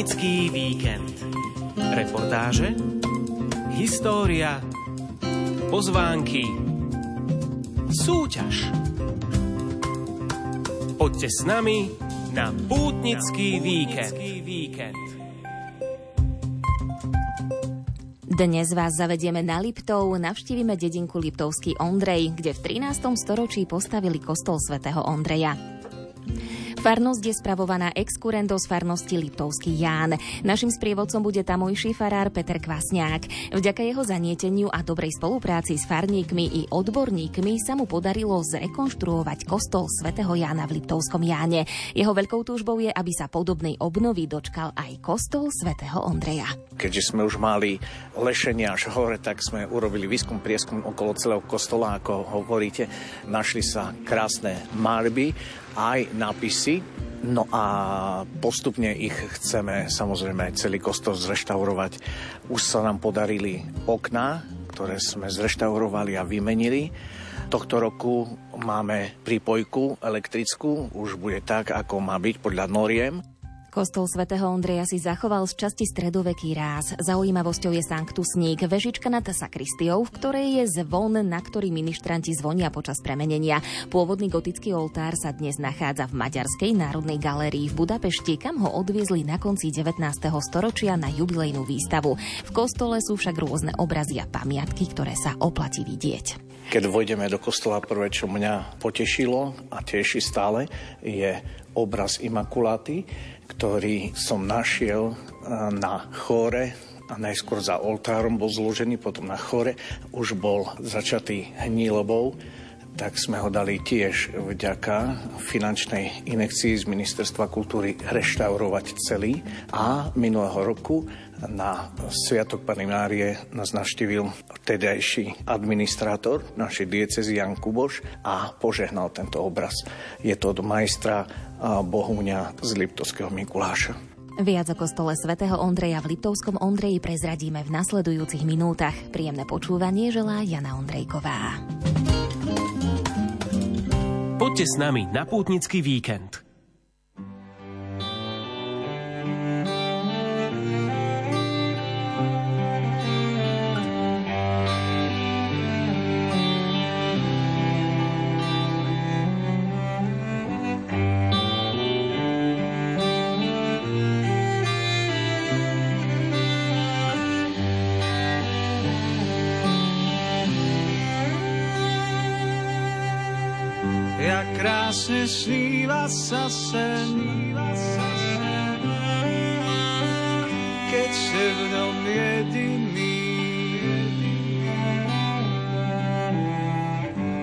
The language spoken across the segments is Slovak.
Pútnický víkend. Reportáže, história, pozvánky, súťaž. Poďte s nami na Pútnický víkend. Dnes vás zavedieme na Liptov, navštívime dedinku Liptovský Ondrej, kde v 13. storočí postavili kostol svätého Ondreja. Farnosť je spravovaná exkurendo z farnosti Liptovský Ján. Našim sprievodcom bude tamojší farár Peter Kvasňák. Vďaka jeho zanieteniu a dobrej spolupráci s farníkmi i odborníkmi sa mu podarilo zrekonštruovať kostol svätého Jána v Liptovskom Jáne. Jeho veľkou túžbou je, aby sa podobnej obnovy dočkal aj kostol svätého Ondreja. Keďže sme už mali lešenie až hore, tak sme urobili výskum prieskum okolo celého kostola, ako hovoríte. Našli sa krásne malby aj nápisy. No a postupne ich chceme samozrejme celý kostol zreštaurovať. Už sa nám podarili okná, ktoré sme zreštaurovali a vymenili. Tohto roku máme prípojku elektrickú, už bude tak, ako má byť podľa noriem. Kostol svätého Ondreja si zachoval z časti stredoveký ráz. Zaujímavosťou je sanktusník, vežička nad sakristiou, v ktorej je zvon, na ktorý ministranti zvonia počas premenenia. Pôvodný gotický oltár sa dnes nachádza v Maďarskej národnej galérii v Budapešti, kam ho odviezli na konci 19. storočia na jubilejnú výstavu. V kostole sú však rôzne obrazy a pamiatky, ktoré sa oplatí vidieť. Keď vojdeme do kostola, prvé, čo mňa potešilo a teší stále, je obraz Imakuláty, ktorý som našiel na chóre a najskôr za oltárom bol zložený, potom na chore už bol začatý hnílobou, tak sme ho dali tiež vďaka finančnej inekcii z Ministerstva kultúry reštaurovať celý. A minulého roku na Sviatok Pany Márie nás navštívil vtedajší administrátor našej diecezy Jan Kuboš a požehnal tento obraz. Je to od majstra Bohúňa z Liptovského Mikuláša. Viac o kostole svätého Ondreja v Liptovskom Ondreji prezradíme v nasledujúcich minútach. Príjemné počúvanie želá Jana Ondrejková. Poďte s nami na pútnický víkend. Sníva sa keď ste v ňom jediný.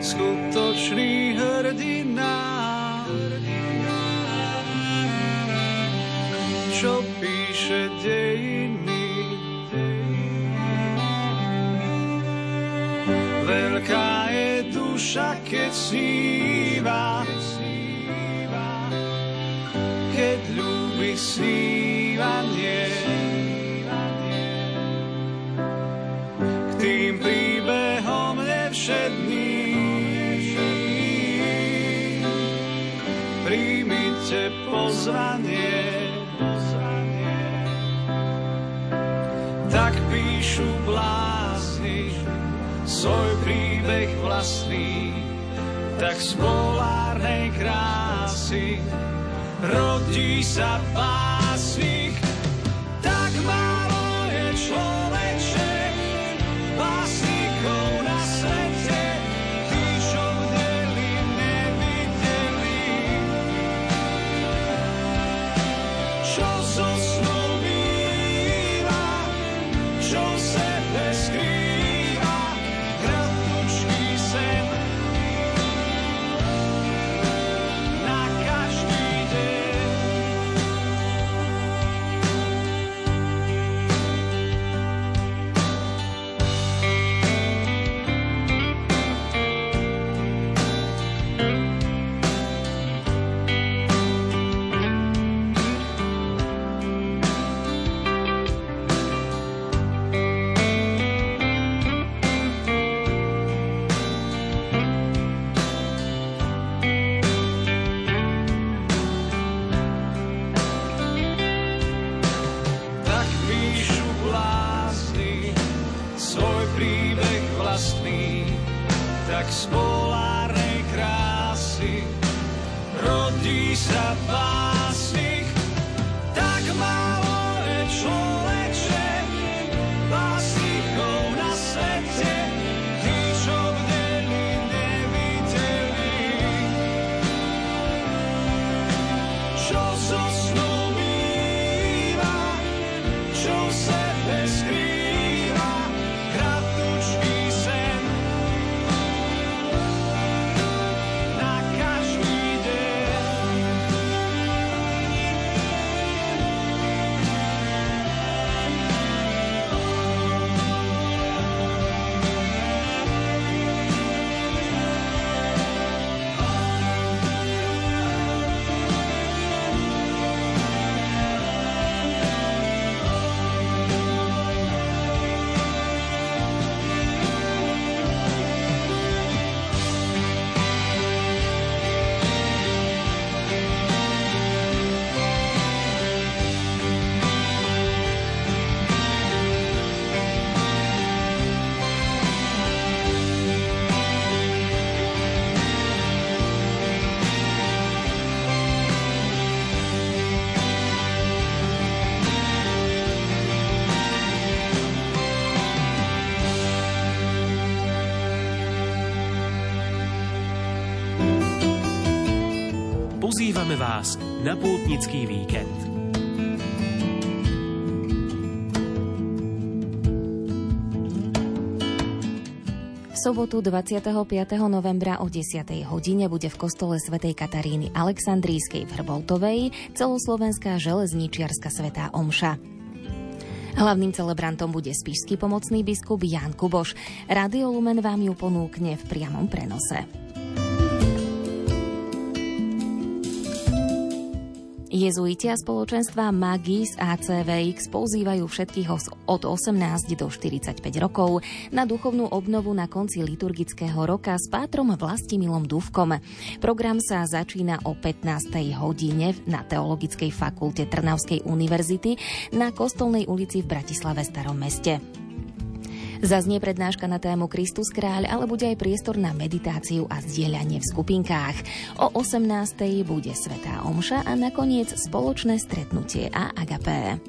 Skutočný hrdina, čo píše dejiny. Veľká je duša, keď sníva, ľúbi snívanie. K tým príbehom nevšedným príjmite pozvanie. Tak píšu blázni svoj príbeh vlastný, tak z polárnej krásy rodí sa básnik. Na pútnický víkend. Sobotu 25. novembra o 10. hodine bude v kostole svätej Kataríny Aleksandrískej v Hrboltovej celoslovenská železničiarska svetá omša. Hlavným celebrantom bude spišský pomocný biskup Jan Kuboš. Radio Lumen vám ju ponúkne v priamom prenose. Jezuiti a spoločenstva Magis a CVX pozývajú všetkých od 18 do 45 rokov na duchovnú obnovu na konci liturgického roka s pátrom Vlastimilom Dúvkom. Program sa začína o 15. hodine na Teologickej fakulte Trnavskej univerzity na Kostolnej ulici v Bratislave Starom meste. Zaznie prednáška na tému Kristus kráľ, ale bude aj priestor na meditáciu a zdieľanie v skupinkách. O 18. bude Svetá Omša a nakoniec spoločné stretnutie a agapé.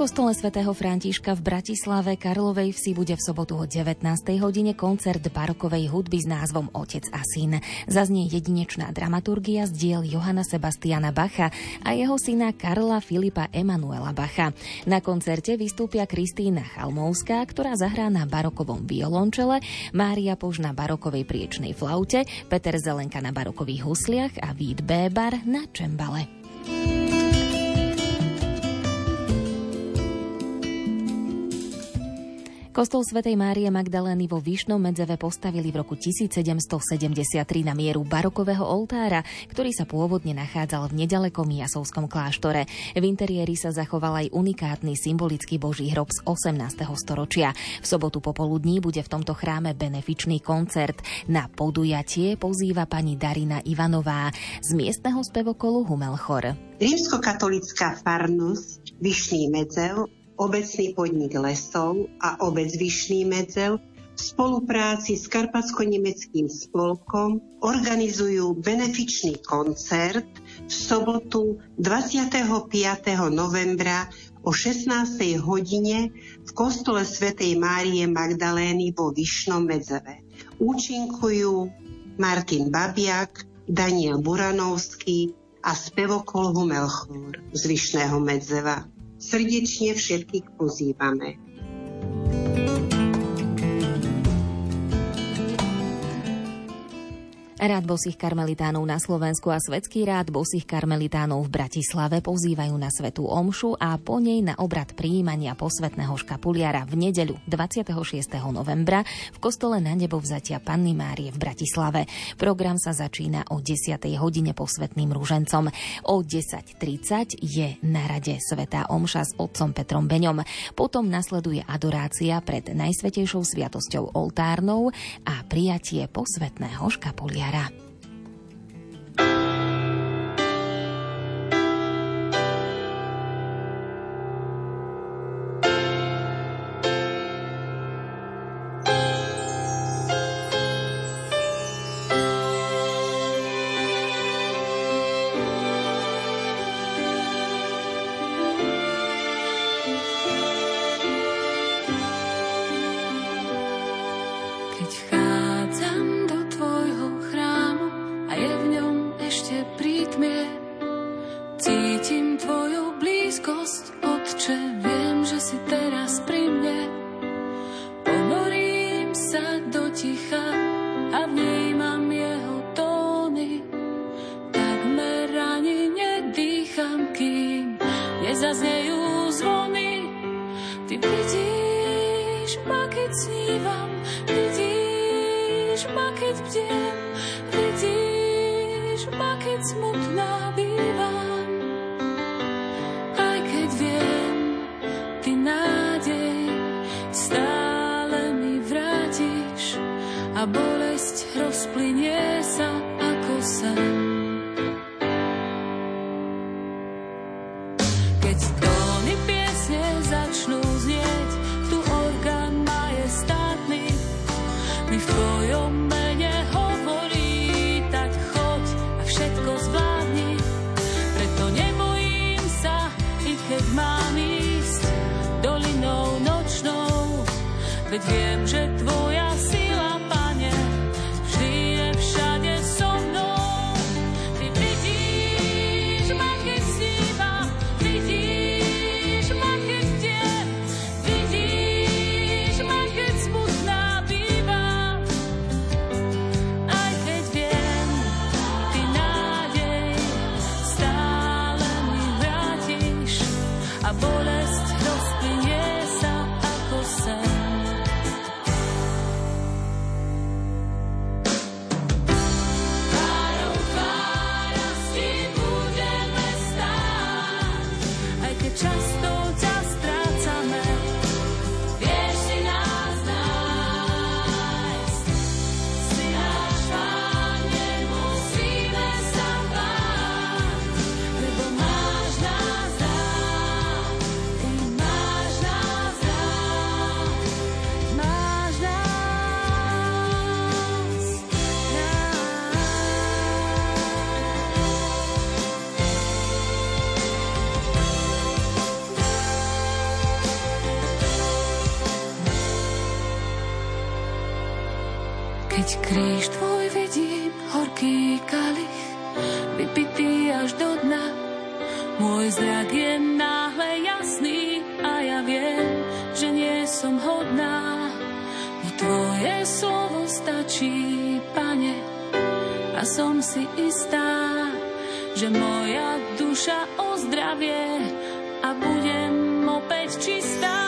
Kostole svätého Františka v Bratislave Karlovej vsi bude v sobotu o 19. hodine koncert barokovej hudby s názvom Otec a syn. Zaznie jedinečná dramaturgia z diel Johana Sebastiana Bacha a jeho syna Karla Filipa Emanuela Bacha. Na koncerte vystúpia Kristýna Chalmovská, ktorá zahrá na barokovom violončele, Mária Pož na barokovej priečnej flaute, Peter Zelenka na barokových husliach a Vít Bébar na čembale. Kostol svätej Márie Magdalény vo Vyšnom Medzeve postavili v roku 1773 na mieru barokového oltára, ktorý sa pôvodne nachádzal v nedalekom Jasovskom kláštore. V interiéri sa zachoval aj unikátny symbolický boží hrob z 18. storočia. V sobotu popoludní bude v tomto chráme benefičný koncert. Na podujatie pozýva pani Darina Ivanová z miestneho spevokolu Humelchor. Rímskokatolická farnosť Vyšný Medzev obecný podnik lesov a obec Vyšný Medzev v spolupráci s Karpatsko-nemeckým spolkom organizujú benefičný koncert v sobotu 25. novembra o 16. hodine v kostole svätej Márie Magdalény vo Vyšnom Medzeve. Účinkujú Martin Babiak, Daniel Buranovský a spevokol Humelchor z Vyšného Medzeva. Srdečne všetkých pozývame. Rád bosých karmelitánov na Slovensku a Svetský rád bosých karmelitánov v Bratislave pozývajú na Svetú Omšu a po nej na obrad prijímania posvetného škapuliara v nedeľu 26. novembra v kostole na nebo vzatia Panny Márie v Bratislave. Program sa začína o 10. hodine posvetným rúžencom. O 10.30 je na rade Svetá Omša s otcom Petrom Beňom. Potom nasleduje adorácia pred Najsvetejšou sviatosťou oltárnou a prijatie posvetného škapuliara. hará. zaznejú zvony. Ty vidíš ma, keď snívam, vidíš ma, keď bdiem, vidíš ma, keď smutná bývam. Aj keď viem, ty nádej stále mi vrátiš a bolesť rozplynie sa ako sen. veď viem, kríž tvoj vidím, horký kalich, vypitý až do dna, môj zrak je náhle jasný a ja viem, že nie som hodná. No tvoje slovo stačí, pane, a som si istá, že moja duša ozdravie a budem opäť čistá.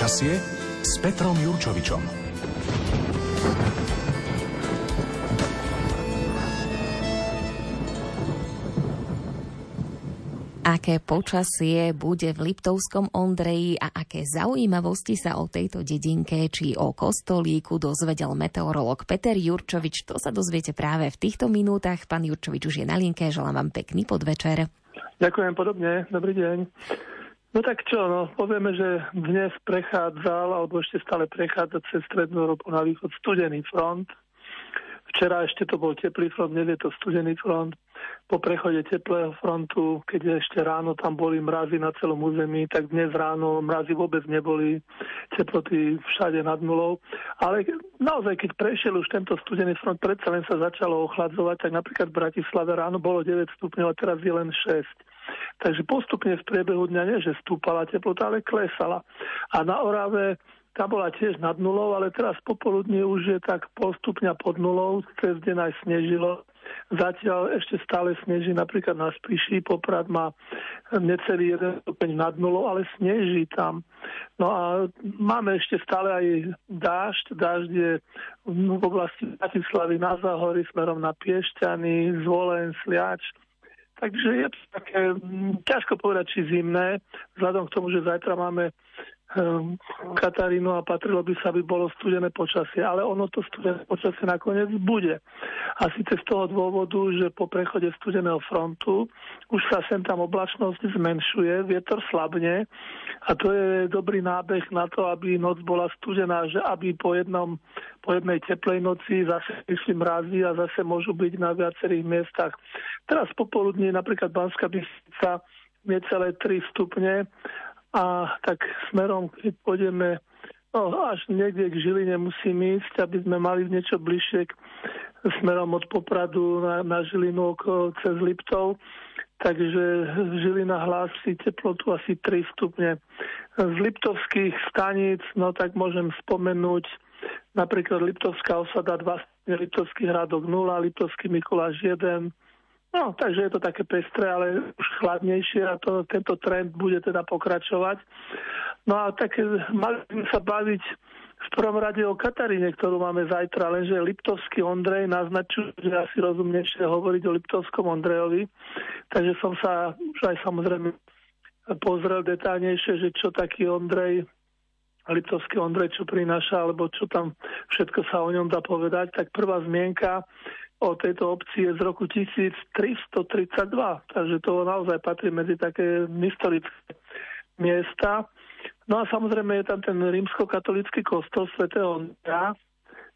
Počasie s Petrom Jurčovičom. Aké počasie bude v Liptovskom Ondreji a aké zaujímavosti sa o tejto dedinke či o kostolíku dozvedel meteorolog Peter Jurčovič. To sa dozviete práve v týchto minútach. Pán Jurčovič už je na linke, želám vám pekný podvečer. Ďakujem podobne, dobrý deň. No tak čo, no, povieme, že dnes prechádzal, alebo ešte stále prechádza cez Strednú Európu na východ studený front. Včera ešte to bol teplý front, dnes je to studený front. Po prechode teplého frontu, keď ešte ráno tam boli mrazy na celom území, tak dnes ráno mrazy vôbec neboli, teploty všade nad nulou. Ale naozaj, keď prešiel už tento studený front, predsa len sa začalo ochladzovať, tak napríklad v Bratislave ráno bolo 9 stupňov a teraz je len 6. Takže postupne v priebehu dňa nie, že stúpala teplota, ale klesala. A na Orave tá bola tiež nad nulou, ale teraz popoludní už je tak pol stupňa pod nulou, cez deň aj snežilo. Zatiaľ ešte stále sneží, napríklad na Spiši, Poprad má necelý jeden stupeň nad nulou, ale sneží tam. No a máme ešte stále aj dážď, dážď je v oblasti Bratislavy na Zahory smerom na Piešťany, Zvolen, Sliač, Takže je to také mm, ťažko povedať, či zimné, vzhľadom k tomu, že zajtra máme Katarínu a patrilo by sa, aby bolo studené počasie, ale ono to studené počasie nakoniec bude. A síce z toho dôvodu, že po prechode studeného frontu už sa sem tam oblačnosť zmenšuje, vietor slabne a to je dobrý nábeh na to, aby noc bola studená, že aby po, jednom, po jednej teplej noci zase išli mrazy a zase môžu byť na viacerých miestach. Teraz popoludní napríklad Banská Bystrica necelé 3 stupne a tak smerom, keď pôjdeme no, až niekde k Žiline musím ísť, aby sme mali niečo bližšie k, smerom od Popradu na, na Žilinu okolo, cez Liptov. Takže Žilina hlási teplotu asi 3 stupne. Z Liptovských staníc, no tak môžem spomenúť napríklad Liptovská osada 2 stupne, Liptovský hradok 0, Liptovský Mikuláš 1, No, takže je to také pestré, ale už chladnejšie a to, tento trend bude teda pokračovať. No a tak mali sme sa baviť v prvom rade o Kataríne, ktorú máme zajtra, lenže Liptovský Ondrej naznačuje, že asi rozumnejšie hovoriť o Liptovskom Ondrejovi. Takže som sa už aj samozrejme pozrel detálnejšie, že čo taký Ondrej Liptovský Ondrej, čo prináša, alebo čo tam všetko sa o ňom dá povedať. Tak prvá zmienka o tejto obci je z roku 1332, takže to naozaj patrí medzi také historické miesta. No a samozrejme je tam ten rímskokatolický kostol svätého Ondra,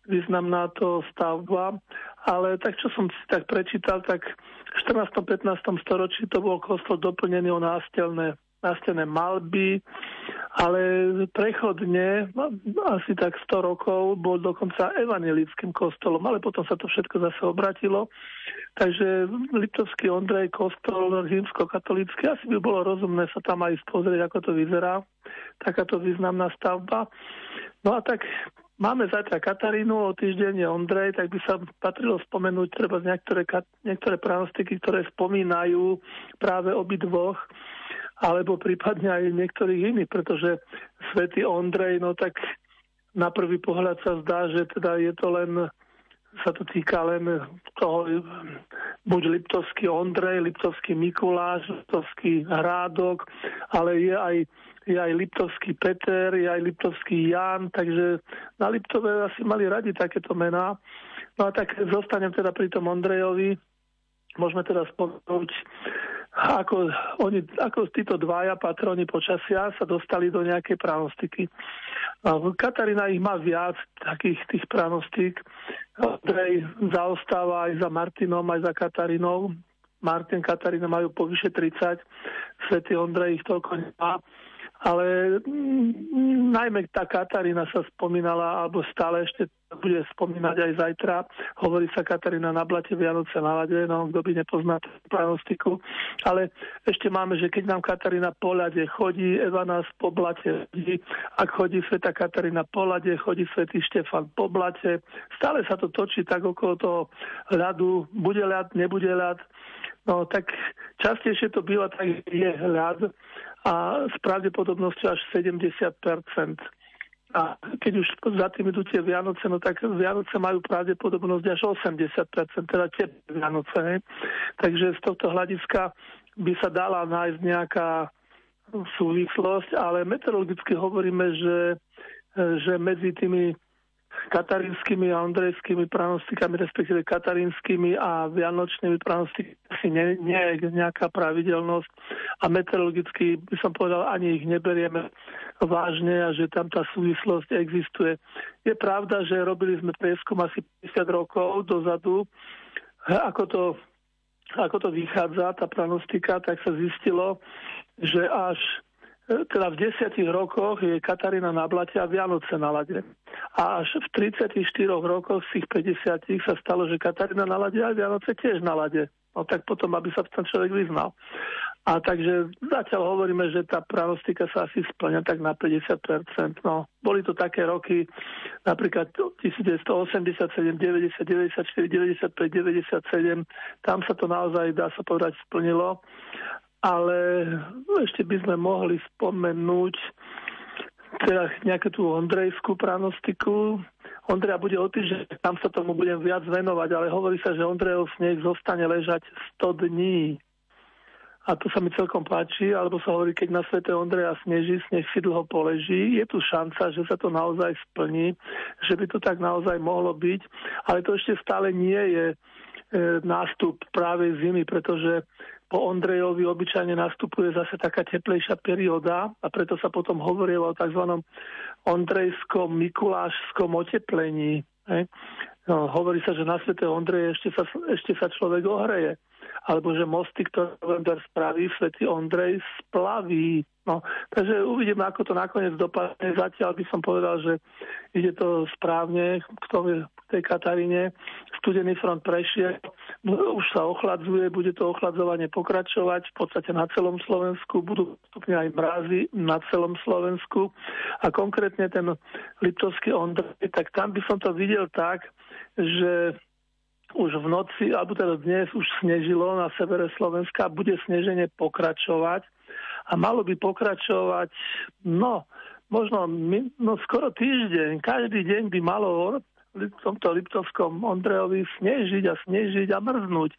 významná to stavba, ale tak čo som si tak prečítal, tak v 14. 15. storočí to bol kostol doplnený o nástelné nástené malby, ale prechodne, asi tak 100 rokov, bol dokonca evangelickým kostolom, ale potom sa to všetko zase obratilo. Takže Liptovský Ondrej, kostol rímsko-katolícky, asi by bolo rozumné sa tam aj pozrieť, ako to vyzerá, takáto významná stavba. No a tak Máme zajtra Katarínu, o týždeň je Ondrej, tak by sa patrilo spomenúť treba niektoré, niektoré pranostiky, ktoré spomínajú práve obidvoch alebo prípadne aj niektorých iných, pretože svätý Ondrej, no tak na prvý pohľad sa zdá, že teda je to len sa to týka len toho buď Liptovský Ondrej, Liptovský Mikuláš, Liptovský Hrádok, ale je aj, je aj Liptovský Peter, je aj Liptovský Jan, takže na Liptove asi mali radi takéto mená. No a tak zostanem teda pri tom Ondrejovi. Môžeme teda spomenúť ako, oni, ako títo dvaja patroni počasia sa dostali do nejakej pranostiky. Katarína ich má viac takých tých pranostík. Andrej zaostáva aj za Martinom, aj za Katarínou. Martin, Katarína majú povyše 30, Svetý Ondrej ich toľko nemá ale mm, najmä tá Katarína sa spomínala, alebo stále ešte bude spomínať aj zajtra. Hovorí sa Katarína na blate Vianoce na lade, no kto by nepozná pranostiku. Ale ešte máme, že keď nám Katarína po ľade chodí, Eva nás po blate chodí. Ak chodí Sveta Katarína po ľade, chodí Svetý Štefan po blate. Stále sa to točí tak okolo toho ľadu. Bude ľad, nebude ľad. No tak častejšie to býva tak, je ľad a s pravdepodobnosťou až 70% a keď už za tým idú tie Vianoce, no tak Vianoce majú pravdepodobnosť až 80%, teda tie Vianoce. Ne? Takže z tohto hľadiska by sa dala nájsť nejaká súvislosť, ale meteorologicky hovoríme, že, že medzi tými katarínskymi a ondrejskými pranostikami, respektíve katarínskymi a vianočnými pranostikami asi nie, nie je nejaká pravidelnosť a meteorologicky by som povedal, ani ich neberieme vážne a že tam tá súvislosť existuje. Je pravda, že robili sme prieskum asi 50 rokov dozadu, ako to, ako to vychádza, tá pranostika, tak sa zistilo, že až teda v desiatich rokoch je Katarína na blate a Vianoce na lade. A až v 34 rokoch z tých 50 sa stalo, že Katarína na lade a Vianoce tiež na lade. No tak potom, aby sa tom človek vyznal. A takže zatiaľ hovoríme, že tá pranostika sa asi splňa tak na 50%. No, boli to také roky, napríklad 1987, 90, 94, 95, 97, tam sa to naozaj, dá sa povedať, splnilo. Ale ešte by sme mohli spomenúť teda nejakú tú Ondrejskú pranostiku. Ondreja bude o týždeň, tam sa tomu budem viac venovať, ale hovorí sa, že Ondrejov sneh zostane ležať 100 dní a to sa mi celkom páči, alebo sa hovorí, keď na Svete Ondreja sneží, sneh si dlho poleží. Je tu šanca, že sa to naozaj splní, že by to tak naozaj mohlo byť, ale to ešte stále nie je e, nástup práve zimy, pretože po Ondrejovi obyčajne nastupuje zase taká teplejšia perióda a preto sa potom hovorí o tzv. ondrejskom mikulášskom oteplení. Hej. No, hovorí sa, že na Svete Ondreje ešte sa, ešte sa človek ohreje alebo že mosty, ktoré November spraví, Svetý Ondrej splaví. No, takže uvidíme, ako to nakoniec dopadne. Zatiaľ by som povedal, že ide to správne k tej Kataríne. Studený front prešiel, už sa ochladzuje, bude to ochladzovanie pokračovať v podstate na celom Slovensku, budú postupne aj mrazy na celom Slovensku. A konkrétne ten Liptovský Ondrej, tak tam by som to videl tak, že už v noci, alebo teda dnes už snežilo na severe Slovenska, bude sneženie pokračovať. A malo by pokračovať, no, možno no, skoro týždeň, každý deň by malo v tomto Liptovskom Ondrejovi snežiť a snežiť a mrznúť.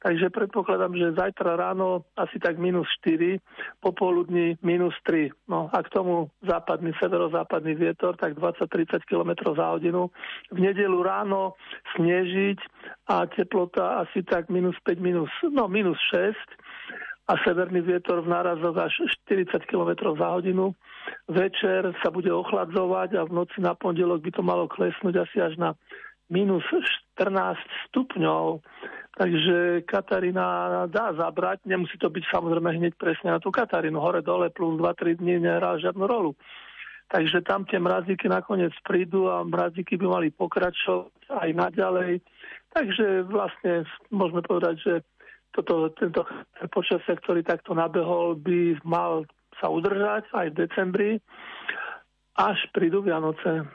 Takže predpokladám, že zajtra ráno asi tak minus 4, popoludní minus 3. No a k tomu západný, severozápadný vietor, tak 20-30 km za hodinu. V nedelu ráno snežiť a teplota asi tak minus 5, minus, no minus 6 a severný vietor v nárazoch až 40 km za hodinu. Večer sa bude ochladzovať a v noci na pondelok by to malo klesnúť asi až na minus 14 stupňov. Takže Katarína dá zabrať, nemusí to byť samozrejme hneď presne na tú Katarínu. Hore dole plus 2-3 dní nehrá žiadnu rolu. Takže tam tie mrazíky nakoniec prídu a mrazíky by mali pokračovať aj naďalej. Takže vlastne môžeme povedať, že toto, tento počasie, ktorý takto nabehol, by mal sa udržať aj v decembri, až prídu Vianoce.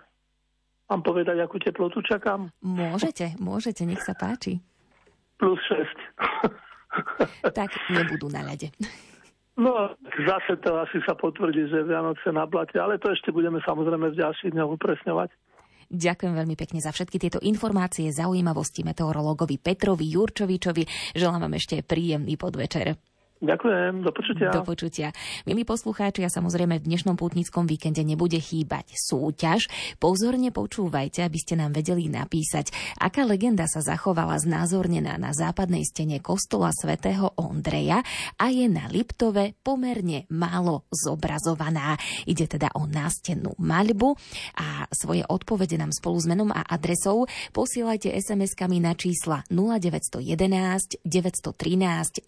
Mám povedať, akú teplotu čakám? Môžete, môžete, nech sa páči plus 6. tak nebudú na ľade. No, zase to asi sa potvrdí, že Vianoce na blate, ale to ešte budeme samozrejme v ďalších dňoch upresňovať. Ďakujem veľmi pekne za všetky tieto informácie, zaujímavosti meteorologovi Petrovi Jurčovičovi. Želám vám ešte príjemný podvečer. Ďakujem, do počutia. Do počutia. Milí poslucháči, a samozrejme v dnešnom pútnickom víkende nebude chýbať súťaž. Pozorne počúvajte, aby ste nám vedeli napísať, aká legenda sa zachovala znázornená na západnej stene kostola svätého Ondreja a je na Liptove pomerne málo zobrazovaná. Ide teda o nástennú maľbu a svoje odpovede nám spolu s menom a adresou posielajte SMS-kami na čísla 0911 913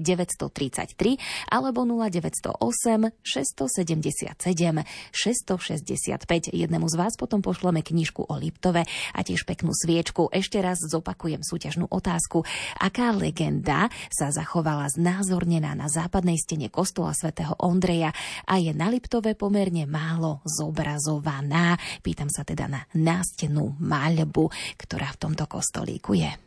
930 alebo 0908 677 665. Jednému z vás potom pošleme knižku o Liptove a tiež peknú sviečku. Ešte raz zopakujem súťažnú otázku. Aká legenda sa zachovala znázornená na západnej stene kostola svätého Ondreja a je na Liptove pomerne málo zobrazovaná? Pýtam sa teda na nástenú maľbu, ktorá v tomto kostolíku je.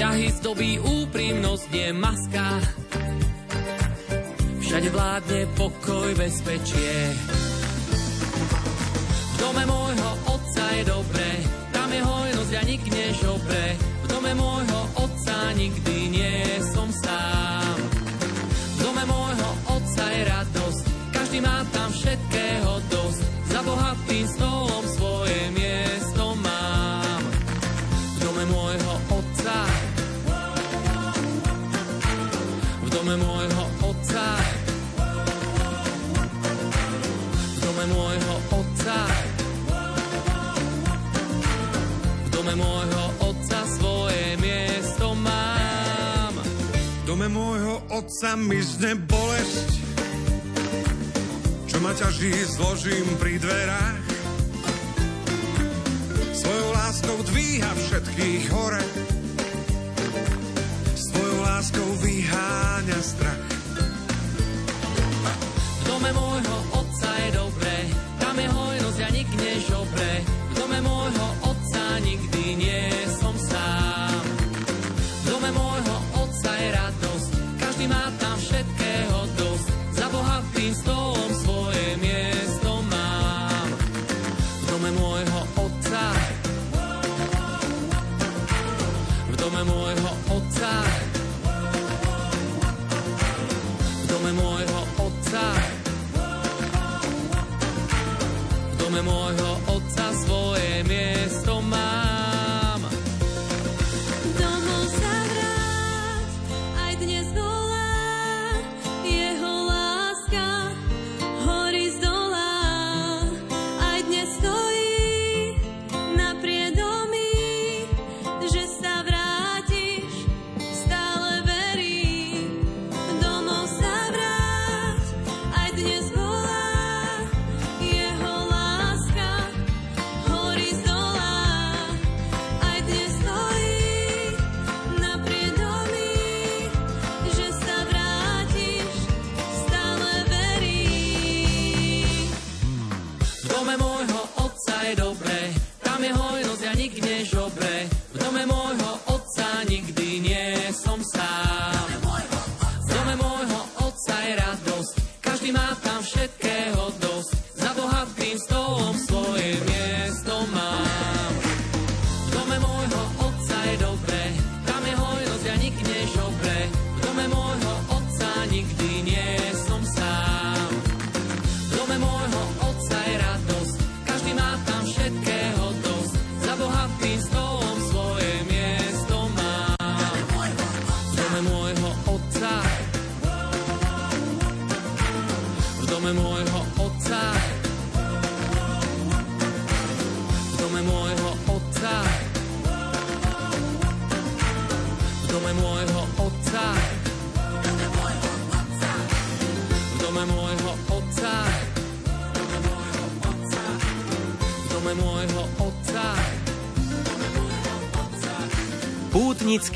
Vzťahy zdobí úprimnosť, nie maska, všade vládne pokoj, bezpečie. V dome môjho otca je dobre, tam je hojnosť a nik nežobre. V dome môjho otca nikdy nie som sám. V dome môjho otca je radosť, každý má tam všetkého dosť. Za bohatým stolom otca mizne bolesť, čo ma ťaží, zložím pri dverách. Svojou láskou dvíha všetkých hore, svojou láskou vyháňa strach. V dome môjho otca je dobre, tam je hojnosť a nik nežobre. V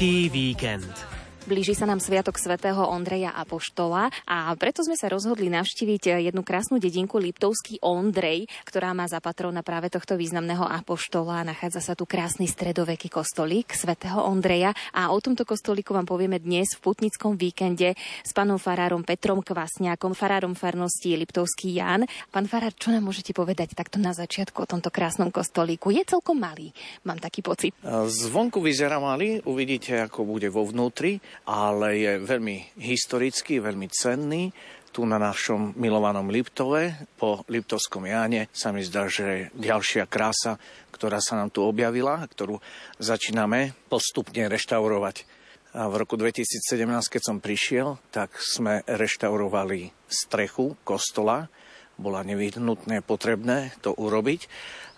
Pútnický víkend. Blíži sa nám Sviatok svätého Ondreja Apoštola a preto sme sa rozhodli navštíviť jednu krásnu dedinku Liptovský Ondrej, ktorá má za patrona práve tohto významného Apoštola. Nachádza sa tu krásny stredoveký kostolík svätého Ondreja a o tomto kostolíku vám povieme dnes v putnickom víkende s pánom farárom Petrom Kvasňákom, farárom farnosti Liptovský Ján. Pán farár, čo nám môžete povedať takto na začiatku o tomto krásnom kostolíku? Je celkom malý, mám taký pocit. Zvonku vyzerá malý, uvidíte, ako bude vo vnútri, ale je veľmi historický, veľmi cenný. Tu na našom milovanom Liptove, po Liptovskom Jáne, sa mi zdá, že ďalšia krása, ktorá sa nám tu objavila, ktorú začíname postupne reštaurovať. A v roku 2017, keď som prišiel, tak sme reštaurovali strechu kostola. Bola nevyhnutné potrebné to urobiť.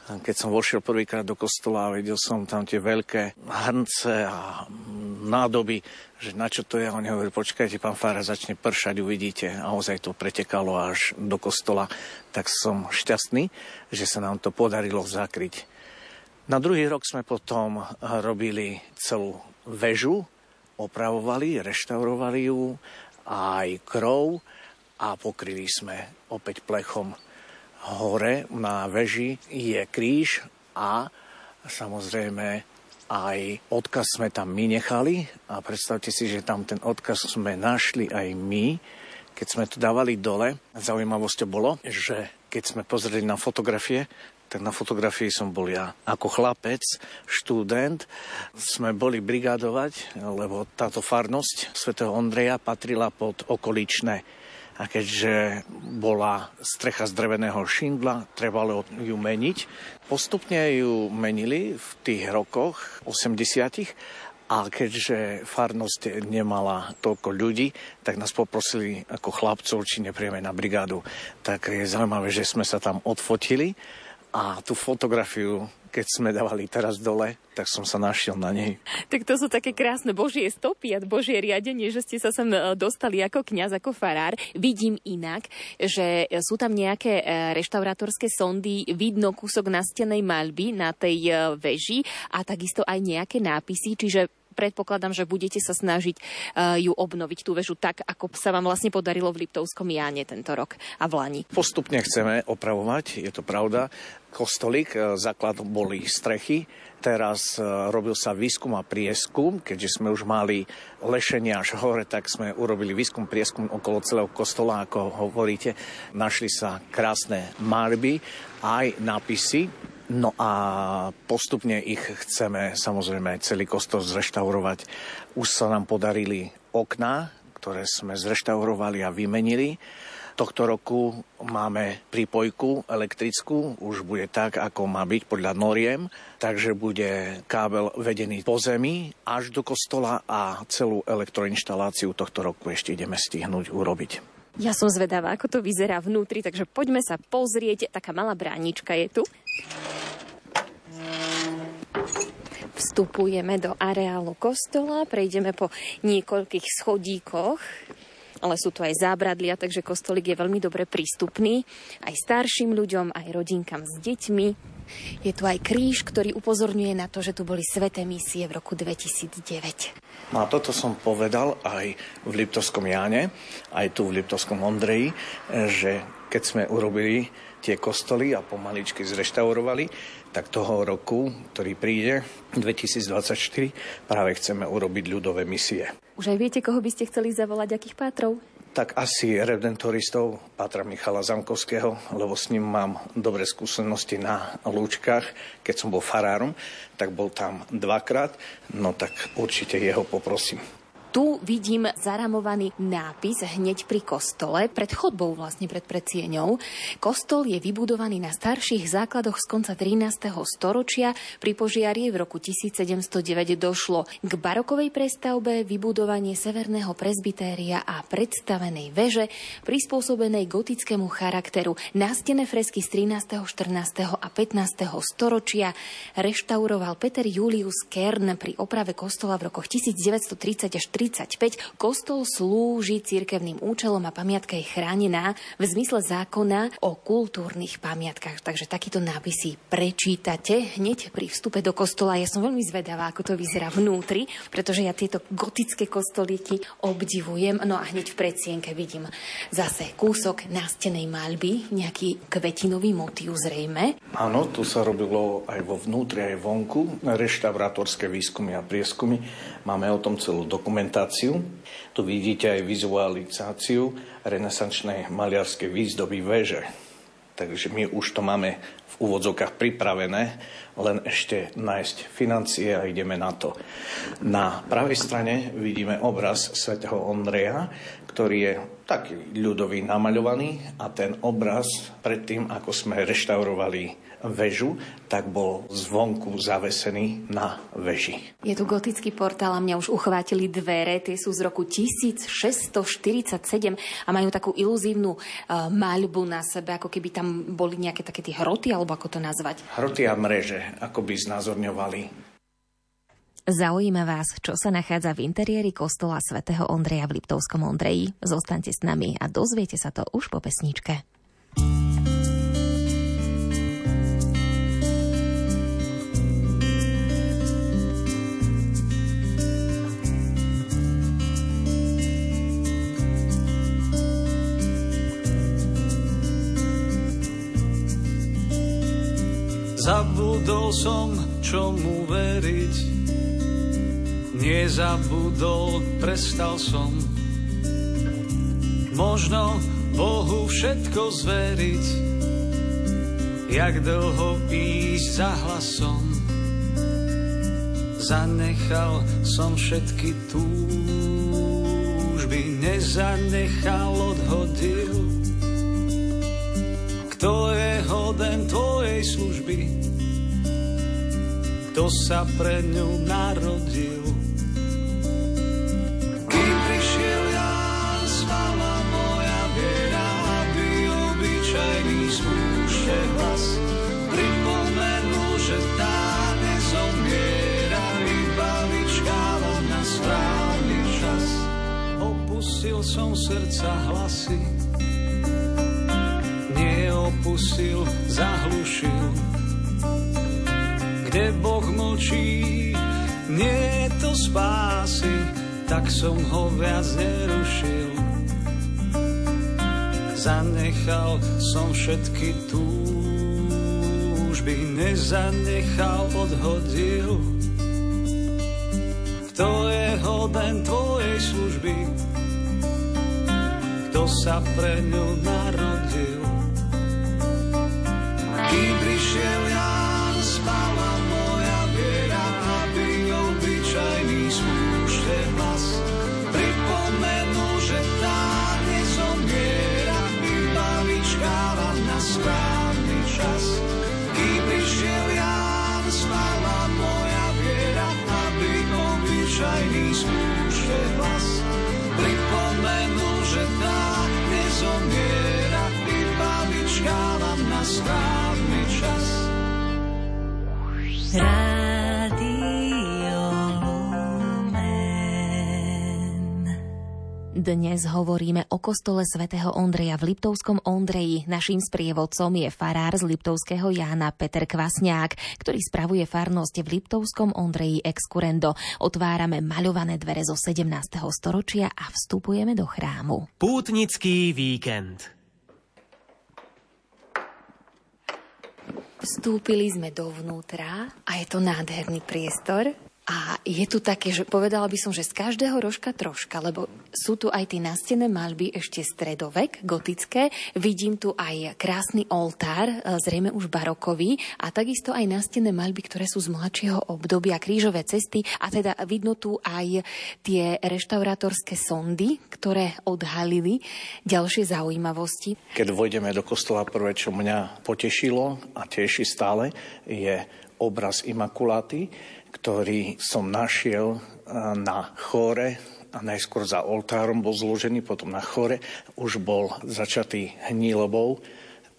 Keď som vošiel prvýkrát do kostola a videl som tam tie veľké hrnce a nádoby, že na čo to je. Oni hovorili, počkajte, pán Fára, začne pršať, uvidíte. A ozaj to pretekalo až do kostola. Tak som šťastný, že sa nám to podarilo zakryť. Na druhý rok sme potom robili celú väžu opravovali, reštaurovali ju, aj krov a pokryli sme opäť plechom hore na veži je kríž a samozrejme aj odkaz sme tam my nechali a predstavte si, že tam ten odkaz sme našli aj my, keď sme to dávali dole. Zaujímavosťou bolo, že keď sme pozreli na fotografie, tak na fotografii som bol ja. Ako chlapec, študent, sme boli brigádovať, lebo táto farnosť svätého Ondreja patrila pod okoličné a keďže bola strecha z dreveného šindla, trebalo ju meniť. Postupne ju menili v tých rokoch 80 a keďže farnosť nemala toľko ľudí, tak nás poprosili ako chlapcov, či neprijeme na brigádu. Tak je zaujímavé, že sme sa tam odfotili a tú fotografiu keď sme dávali teraz dole, tak som sa našiel na nej. Tak to sú také krásne božie stopy a božie riadenie, že ste sa sem e, dostali ako kňaz, ako farár. Vidím inak, že sú tam nejaké e, reštaurátorské sondy, vidno kúsok nastenej maľby na tej e, veži a takisto aj nejaké nápisy, čiže predpokladám, že budete sa snažiť uh, ju obnoviť, tú väžu tak, ako sa vám vlastne podarilo v Liptovskom Jáne tento rok a v Lani. Postupne chceme opravovať, je to pravda. Kostolík, e, základ boli strechy, teraz e, robil sa výskum a prieskum, keďže sme už mali lešenie až hore, tak sme urobili výskum, prieskum okolo celého kostola, ako hovoríte. Našli sa krásne malby, aj nápisy, No a postupne ich chceme samozrejme celý kostol zreštaurovať. Už sa nám podarili okná, ktoré sme zreštaurovali a vymenili. Tohto roku máme prípojku elektrickú, už bude tak, ako má byť podľa noriem, takže bude kábel vedený po zemi až do kostola a celú elektroinštaláciu tohto roku ešte ideme stihnúť urobiť. Ja som zvedavá, ako to vyzerá vnútri, takže poďme sa pozrieť. Taká malá bránička je tu. Vstupujeme do areálu kostola, prejdeme po niekoľkých schodíkoch, ale sú tu aj zábradlia, takže kostolík je veľmi dobre prístupný aj starším ľuďom, aj rodinkám s deťmi. Je tu aj kríž, ktorý upozorňuje na to, že tu boli sveté misie v roku 2009. No a toto som povedal aj v Liptovskom Jáne, aj tu v Liptovskom Ondreji, že keď sme urobili tie kostoly a pomaličky zreštaurovali, tak toho roku, ktorý príde, 2024, práve chceme urobiť ľudové misie. Už aj viete, koho by ste chceli zavolať, akých pátrov? tak asi redentoristov Pátra Michala Zamkovského, lebo s ním mám dobré skúsenosti na lúčkach. Keď som bol farárom, tak bol tam dvakrát, no tak určite jeho poprosím. Tu vidím zaramovaný nápis hneď pri kostole, pred chodbou vlastne pred predsieňou. Kostol je vybudovaný na starších základoch z konca 13. storočia. Pri požiari v roku 1709 došlo k barokovej prestavbe, vybudovanie severného prezbytéria a predstavenej veže, prispôsobenej gotickému charakteru. Nástené fresky z 13., 14. a 15. storočia reštauroval Peter Julius Kern pri oprave kostola v rokoch 1930 až 30 35 kostol slúži cirkevným účelom a pamiatka je chránená v zmysle zákona o kultúrnych pamiatkách. Takže takýto nápisy prečítate hneď pri vstupe do kostola. Ja som veľmi zvedavá, ako to vyzerá vnútri, pretože ja tieto gotické kostolíky obdivujem. No a hneď v predsienke vidím zase kúsok nástenej maľby, nejaký kvetinový motív zrejme. Áno, tu sa robilo aj vo vnútri, aj vonku, reštaurátorské výskumy a prieskumy. Máme o tom celú dokumentáciu dokumentáciu. Tu vidíte aj vizualizáciu renesančnej maliarskej výzdoby veže. Takže my už to máme v úvodzovkách pripravené, len ešte nájsť financie a ideme na to. Na pravej strane vidíme obraz svätého Ondreja, ktorý je taký ľudový namaľovaný a ten obraz predtým, ako sme reštaurovali väžu, tak bol zvonku zavesený na veži. Je tu gotický portál a mňa už uchvátili dvere, tie sú z roku 1647 a majú takú iluzívnu uh, maľbu na sebe, ako keby tam boli nejaké také tie hroty, alebo ako to nazvať? Hroty a mreže, ako by znázorňovali Zaujíma vás, čo sa nachádza v interiéri kostola svätého Ondreja v Liptovskom Ondreji? Zostaňte s nami a dozviete sa to už po pesničke. Nezabudol som, čomu veriť. Nezabudol, prestal som. Možno Bohu všetko zveriť. Jak dlho ísť za hlasom. Zanechal som všetky túžby, nezanechal, odhodil. Kto je hoden tvojej služby? Kto sa pre ňu narodil? Kým prišiel spala moja viera, aby obyčajný spúšte hlas. Pripomenul, že tá nezomiera, iba vyčkáva na čas. Opustil som srdca hlasy, neopustil, zahlušil. Kde Boh mlčí, nie to spásy, tak som ho viac nerušil. Zanechal som všetky túžby, nezanechal, odhodil. Kto je hoden tvojej služby, kto sa pre ňu narodil. Dnes hovoríme o kostole svätého Ondreja v Liptovskom Ondreji. Naším sprievodcom je farár z Liptovského Jána Peter Kvasňák, ktorý spravuje farnosť v Liptovskom Ondreji Excurendo. Otvárame maľované dvere zo 17. storočia a vstupujeme do chrámu. Pútnický víkend. Vstúpili sme dovnútra a je to nádherný priestor. A je tu také, že povedala by som, že z každého rožka troška, lebo sú tu aj tie nastené maľby ešte stredovek, gotické. Vidím tu aj krásny oltár, e, zrejme už barokový, a takisto aj nastené maľby, ktoré sú z mladšieho obdobia, krížové cesty a teda vidno tu aj tie reštaurátorské sondy, ktoré odhalili ďalšie zaujímavosti. Keď vojdeme do kostola, prvé, čo mňa potešilo a teší stále, je obraz Imakuláty, ktorý som našiel na chóre a najskôr za oltárom bol zložený, potom na chore už bol začatý hnílobou,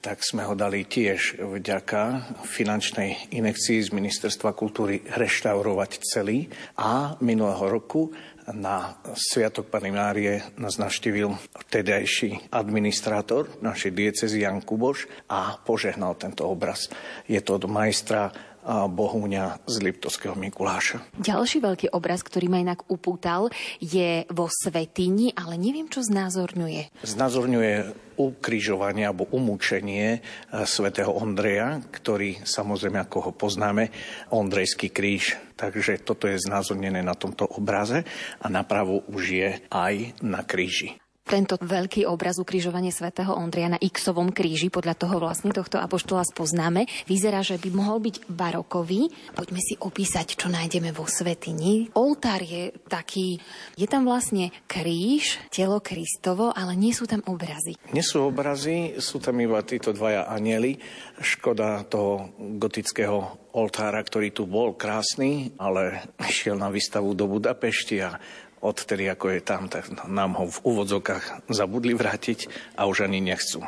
tak sme ho dali tiež vďaka finančnej inekcii z Ministerstva kultúry reštaurovať celý a minulého roku na Sviatok Pany Márie nás navštívil vtedajší administrátor našej diecezy Jan Kuboš a požehnal tento obraz. Je to od majstra Bohúňa z Liptovského Mikuláša. Ďalší veľký obraz, ktorý ma inak upútal, je vo Svetini, ale neviem, čo znázorňuje. Znázorňuje ukrižovanie alebo umúčenie svätého Ondreja, ktorý samozrejme, ako ho poznáme, Ondrejský kríž. Takže toto je znázornené na tomto obraze a napravo už je aj na kríži tento veľký obraz ukrižovanie svätého Ondria na Xovom kríži, podľa toho vlastne tohto apoštola spoznáme, vyzerá, že by mohol byť barokový. Poďme si opísať, čo nájdeme vo svetini. Oltár je taký, je tam vlastne kríž, telo Kristovo, ale nie sú tam obrazy. Nie sú obrazy, sú tam iba títo dvaja anieli. Škoda toho gotického oltára, ktorý tu bol krásny, ale šiel na výstavu do Budapešti a odtedy, ako je tam, tak nám ho v úvodzokách zabudli vrátiť a už ani nechcú.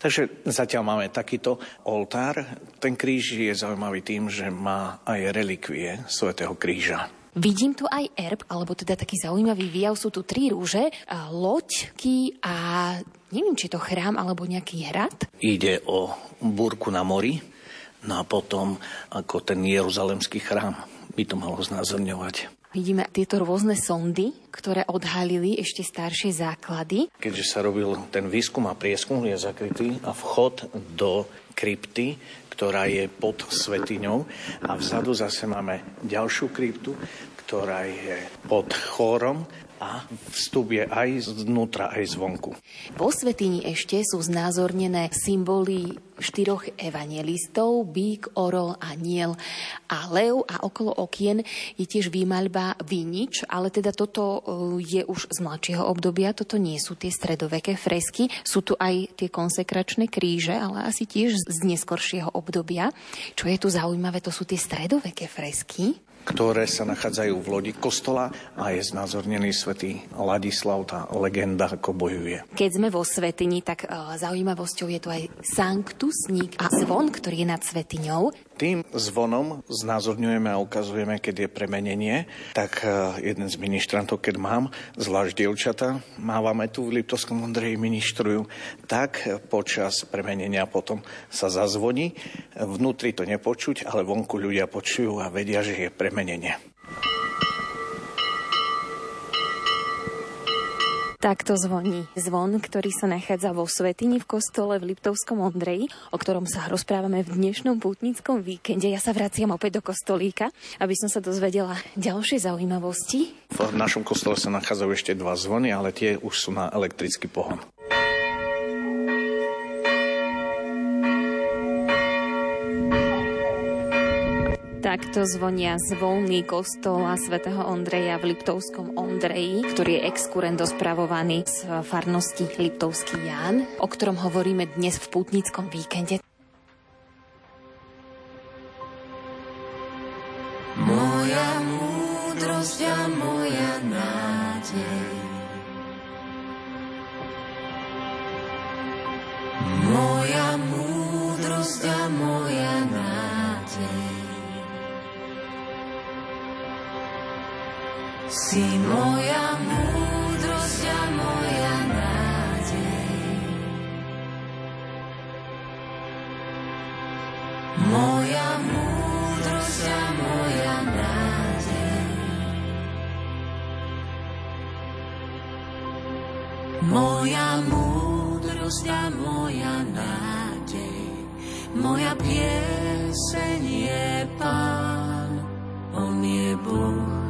Takže zatiaľ máme takýto oltár. Ten kríž je zaujímavý tým, že má aj relikvie svätého kríža. Vidím tu aj erb, alebo teda taký zaujímavý výjav. Sú tu tri rúže, loďky a neviem, či to chrám alebo nejaký hrad. Ide o búrku na mori, no a potom ako ten jeruzalemský chrám by to malo znázorňovať. Vidíme tieto rôzne sondy, ktoré odhalili ešte staršie základy. Keďže sa robil ten výskum a prieskum, je zakrytý a vchod do krypty, ktorá je pod svetiňou a vzadu zase máme ďalšiu kryptu, ktorá je pod chórom a vstup je aj znútra, aj zvonku. Vo Svetini ešte sú znázornené symboly štyroch evangelistov, bík, orol a niel a lev a okolo okien je tiež výmaľba vinič, ale teda toto e, je už z mladšieho obdobia, toto nie sú tie stredoveké fresky, sú tu aj tie konsekračné kríže, ale asi tiež z neskoršieho obdobia. Čo je tu zaujímavé, to sú tie stredoveké fresky ktoré sa nachádzajú v lodi kostola a je znázornený svätý Ladislav, tá legenda, ako bojuje. Keď sme vo Svetini, tak uh, zaujímavosťou je tu aj sanktusník a zvon, ktorý je nad Svetiňou. Tým zvonom znázorňujeme a ukazujeme, keď je premenenie, tak e, jeden z ministrantov, keď mám, zvlášť dievčata, mávame tu v Liptovskom Ondreji ministrujú, tak počas premenenia potom sa zazvoní. Vnútri to nepočuť, ale vonku ľudia počujú a vedia, že je premenenie. Takto zvoní zvon, ktorý sa nachádza vo Svetini v kostole v Liptovskom Ondreji, o ktorom sa rozprávame v dnešnom pútnickom víkende. Ja sa vraciam opäť do kostolíka, aby som sa dozvedela ďalšie zaujímavosti. V našom kostole sa nachádzajú ešte dva zvony, ale tie už sú na elektrický pohon. Takto zvonia zvolný kostola svätého Ondreja v Liptovskom Ondreji, ktorý je exkurendo spravovaný z farnosti Liptovský Ján, o ktorom hovoríme dnes v putnickom víkende. Moja múdrosť a moja nádej. Moja múdrosť a moja nádej. Si moja múdrosť a moja nádej. Moja múdrosť a moja nádej. Moja múdrosť a moja nádej. Moja pieseň je Pán, On je Boh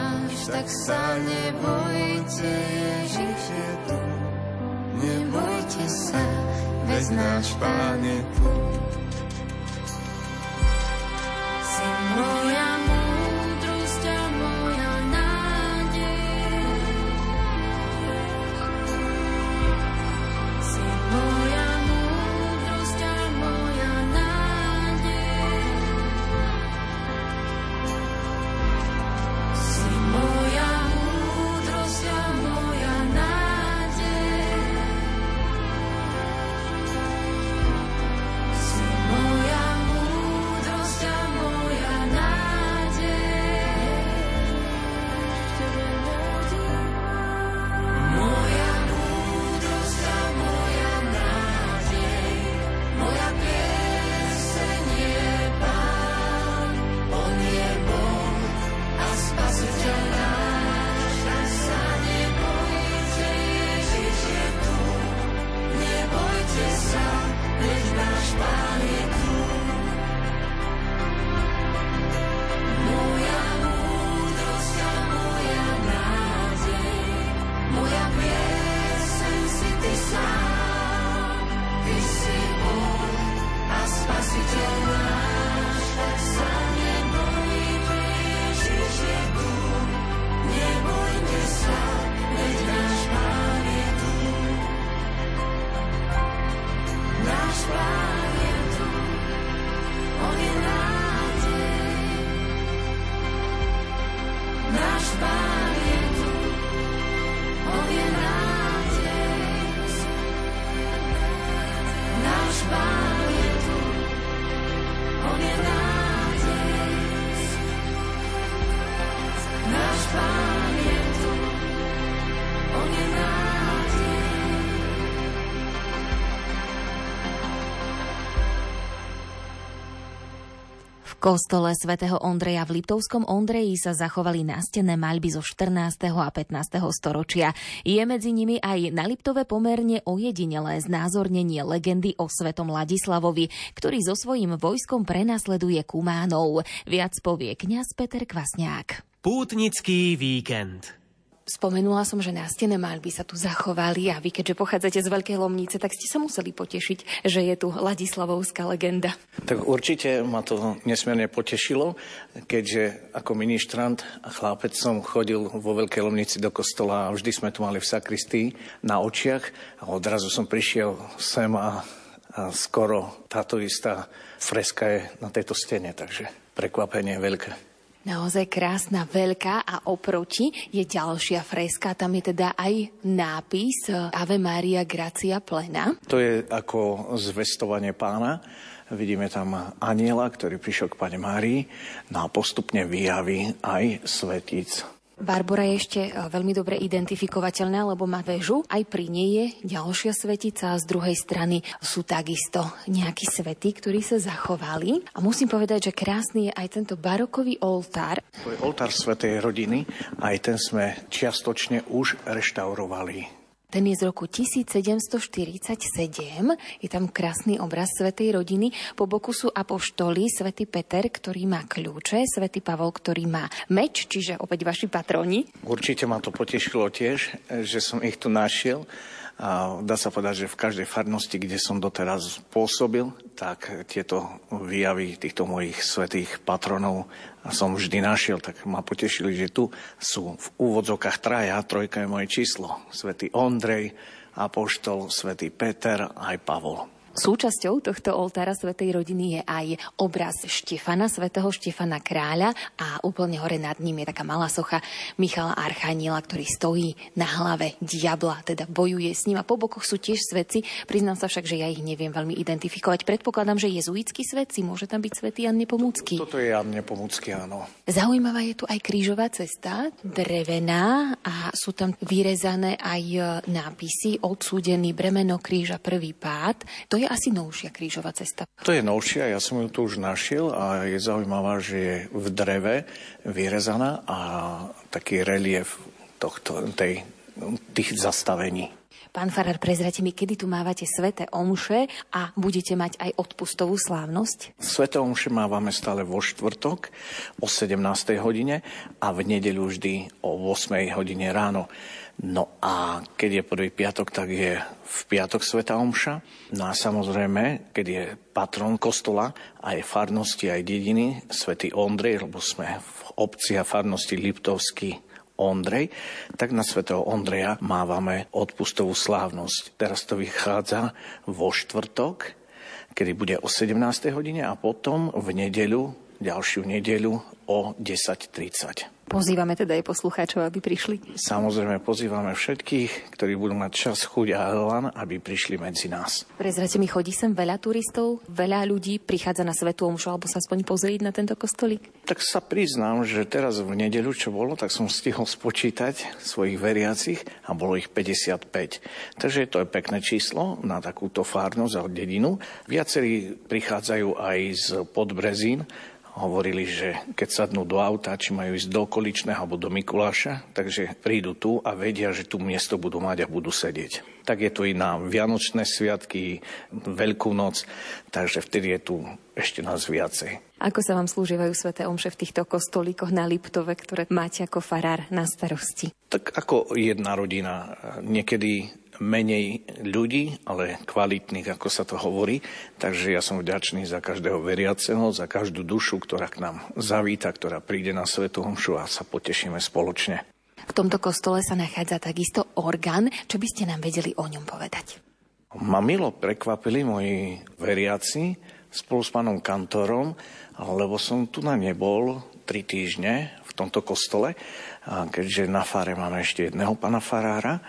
tak sa nebojte, Ježiš je tu. Nebojte sa, veď náš Pán je tu. Si moja kostole svätého Ondreja v Liptovskom Ondreji sa zachovali nástené maľby zo 14. a 15. storočia. Je medzi nimi aj na Liptove pomerne ojedinelé znázornenie legendy o svetom Ladislavovi, ktorý so svojím vojskom prenasleduje Kumánov. Viac povie kňaz Peter Kvasňák. Pútnický víkend. Spomenula som, že nástené maľby sa tu zachovali a vy, keďže pochádzate z Veľkej Lomnice, tak ste sa museli potešiť, že je tu Ladislavovská legenda. Tak určite ma to nesmierne potešilo, keďže ako ministrant a chlápec som chodil vo Veľkej Lomnici do kostola a vždy sme tu mali v sakristii na očiach a odrazu som prišiel sem a, a skoro táto istá freska je na tejto stene, takže prekvapenie veľké. Naozaj krásna, veľká a oproti je ďalšia freska. Tam je teda aj nápis Ave Maria Gracia Plena. To je ako zvestovanie pána. Vidíme tam aniela, ktorý prišiel k Pane Márii no a postupne vyjaví aj svetíc. Barbora je ešte e, veľmi dobre identifikovateľná, lebo má väžu. Aj pri nej je ďalšia svetica a z druhej strany sú takisto nejakí svety, ktorí sa zachovali. A musím povedať, že krásny je aj tento barokový oltár. To je oltár Svetej rodiny, aj ten sme čiastočne už reštaurovali. Ten je z roku 1747. Je tam krásny obraz Svetej rodiny. Po boku sú apoštoli, Svetý Peter, ktorý má kľúče, Svetý Pavol, ktorý má meč, čiže opäť vaši patroni. Určite ma to potešilo tiež, že som ich tu našiel. A dá sa povedať, že v každej farnosti, kde som doteraz pôsobil, tak tieto výjavy týchto mojich svetých patronov som vždy našiel, tak ma potešili, že tu sú v úvodzokách traja, trojka je moje číslo. Svetý Ondrej, Apoštol, Svetý Peter aj Pavol. Súčasťou tohto oltára Svetej rodiny je aj obraz Štefana, svätého Štefana kráľa a úplne hore nad ním je taká malá socha Michala Archaniela, ktorý stojí na hlave diabla, teda bojuje s ním a po bokoch sú tiež svetci. Priznám sa však, že ja ich neviem veľmi identifikovať. Predpokladám, že jezuitskí svetci, môže tam byť svetý Jan Nepomucký. Toto je Jan Nepomucký, áno. Zaujímavá je tu aj krížová cesta, drevená a sú tam vyrezané aj nápisy odsúdený bremeno kríža prvý pád. To je asi novšia krížová cesta. To je novšia, ja som ju tu už našiel a je zaujímavá, že je v dreve vyrezaná a taký relief tohto, tej, tých zastavení. Pán Farar, prezrate mi, kedy tu mávate sveté omše a budete mať aj odpustovú slávnosť? Sveté omše mávame stále vo štvrtok o 17. hodine a v nedeľu vždy o 8. hodine ráno. No a keď je prvý piatok, tak je v piatok Sveta Omša. No a samozrejme, keď je patron kostola, aj farnosti, aj dediny, Svetý Ondrej, lebo sme v obci a farnosti Liptovský Ondrej, tak na svätého Ondreja mávame odpustovú slávnosť. Teraz to vychádza vo štvrtok, kedy bude o 17. hodine a potom v nedeľu, ďalšiu nedeľu o 10.30. Pozývame teda aj poslucháčov, aby prišli. Samozrejme pozývame všetkých, ktorí budú mať čas, chuť a elan, aby prišli medzi nás. Prezrate mi, chodí sem veľa turistov, veľa ľudí prichádza na Svetú Omšu alebo sa aspoň pozrieť na tento kostolík? Tak sa priznám, že teraz v nedeľu, čo bolo, tak som stihol spočítať svojich veriacich a bolo ich 55. Takže to je pekné číslo na takúto fárnosť a dedinu. Viacerí prichádzajú aj z Podbrezín, hovorili, že keď sadnú do auta, či majú ísť do okoličného alebo do Mikuláša, takže prídu tu a vedia, že tu miesto budú mať a budú sedieť. Tak je to i na Vianočné sviatky, Veľkú noc, takže vtedy je tu ešte nás viacej. Ako sa vám slúživajú sveté omše v týchto kostolíkoch na Liptove, ktoré máte ako farár na starosti? Tak ako jedna rodina. Niekedy menej ľudí, ale kvalitných, ako sa to hovorí. Takže ja som vďačný za každého veriaceho, za každú dušu, ktorá k nám zavíta, ktorá príde na Svetu Homšu a sa potešíme spoločne. V tomto kostole sa nachádza takisto orgán. Čo by ste nám vedeli o ňom povedať? Ma milo prekvapili moji veriaci spolu s pánom kantorom, lebo som tu na nebol tri týždne v tomto kostole, keďže na fáre máme ešte jedného pána farára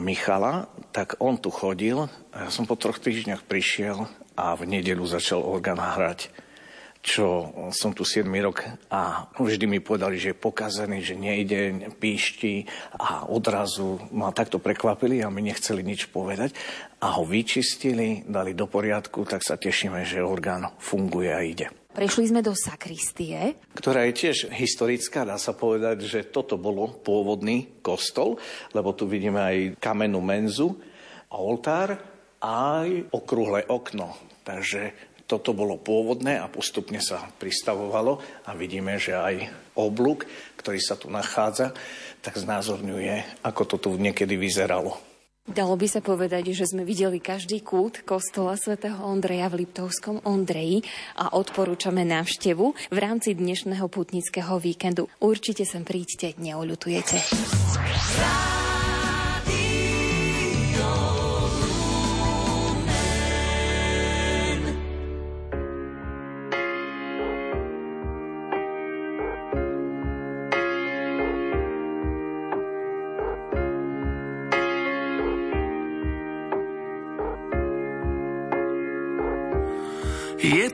Michala, tak on tu chodil. Ja som po troch týždňoch prišiel a v nedelu začal orgán hrať čo som tu 7 rok. A vždy mi povedali, že je pokazený, že nejde, píšti a odrazu ma takto prekvapili a mi nechceli nič povedať. A ho vyčistili, dali do poriadku, tak sa tešíme, že orgán funguje a ide. Prešli sme do sakristie. Ktorá je tiež historická, dá sa povedať, že toto bolo pôvodný kostol, lebo tu vidíme aj kamennú menzu, oltár aj okrúhle okno. Takže toto bolo pôvodné a postupne sa pristavovalo a vidíme, že aj oblúk, ktorý sa tu nachádza, tak znázorňuje, ako to tu niekedy vyzeralo. Dalo by sa povedať, že sme videli každý kút kostola svätého Ondreja v Liptovskom Ondreji a odporúčame návštevu v rámci dnešného putnického víkendu. Určite sem príďte, neoľutujete.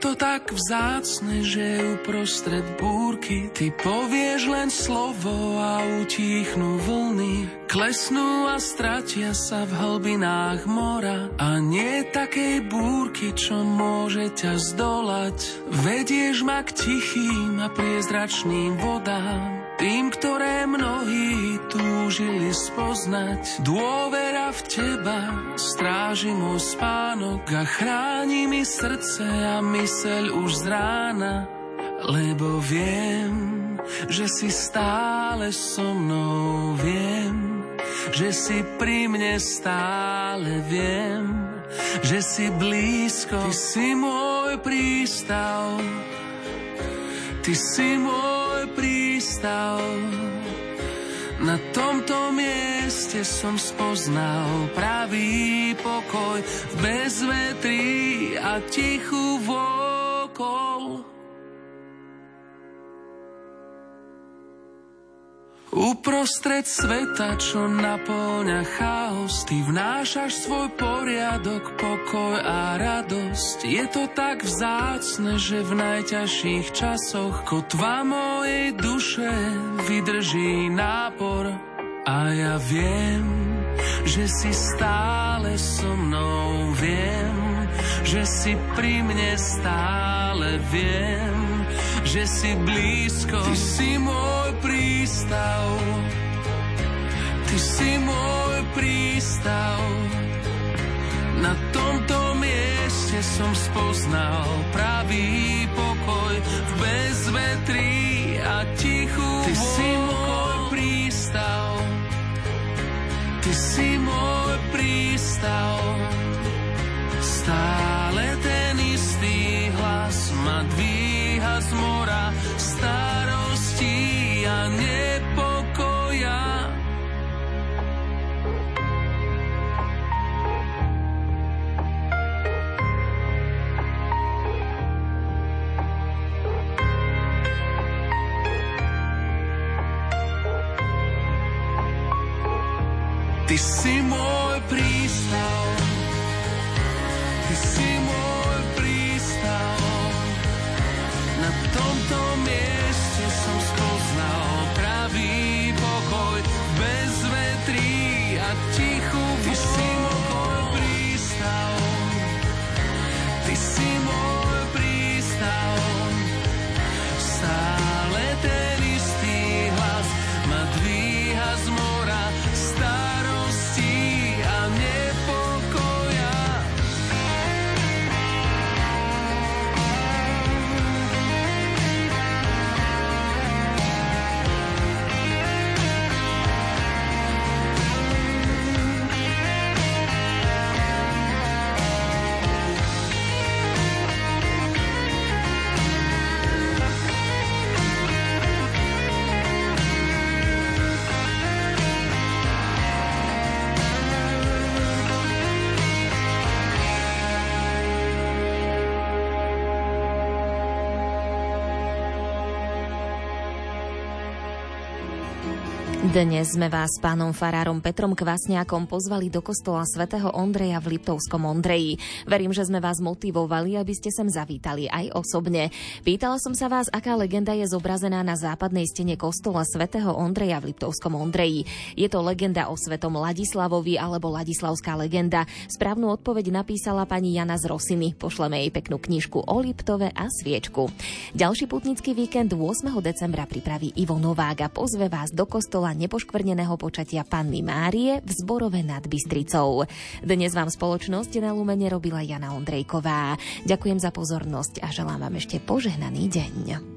To tak vzácne, že uprostred búrky ty povieš len slovo a utíchnú vlny. Klesnú a stratia sa v hlbinách mora a nie takej búrky, čo môže ťa zdolať. Vedieš ma k tichým a priezračným vodám, tým, ktoré mnohí túžili spoznať. Dôvera v teba stráži môj spánok a chráni mi srdce a myseľ už z rána, lebo viem, že si stále so mnou, viem, že si pri mne stále viem, že si blízko, ty si môj prístav, ty si môj prístav. Na tomto mieste som spoznal pravý pokoj v bezvetrí a tichu vokol. Uprostred sveta, čo naplňa chaos, ty vnášaš svoj poriadok, pokoj a radosť. Je to tak vzácne, že v najťažších časoch kotva mojej duše vydrží nápor. A ja viem, že si stále so mnou, viem, že si pri mne stále viem, že si blízko. Ty si môj prístav, ty si môj prístav. Na tomto mieste som spoznal pravý pokoj v bezvetrí a tichu Ty si môj prístav, ty si môj prístav. Stále ten istý hlas ma dvíha z mora starostí a nepokoja. Ty si môj prístav, ty si môj tomto mieste Dnes sme vás s pánom farárom Petrom Kvasniakom pozvali do kostola svätého Ondreja v Liptovskom Ondreji. Verím, že sme vás motivovali, aby ste sem zavítali aj osobne. Pýtala som sa vás, aká legenda je zobrazená na západnej stene kostola svätého Ondreja v Liptovskom Ondreji. Je to legenda o svetom Ladislavovi alebo Ladislavská legenda. Správnu odpoveď napísala pani Jana z Rosiny. Pošleme jej peknú knižku o Liptove a sviečku. Ďalší putnický víkend 8. decembra pripraví Ivo Novák a pozve vás do kostola nepoškvrneného počatia Panny Márie v Zborove nad Bystricou. Dnes vám spoločnosť na Lumene robila Jana Ondrejková. Ďakujem za pozornosť a želám vám ešte požehnaný deň.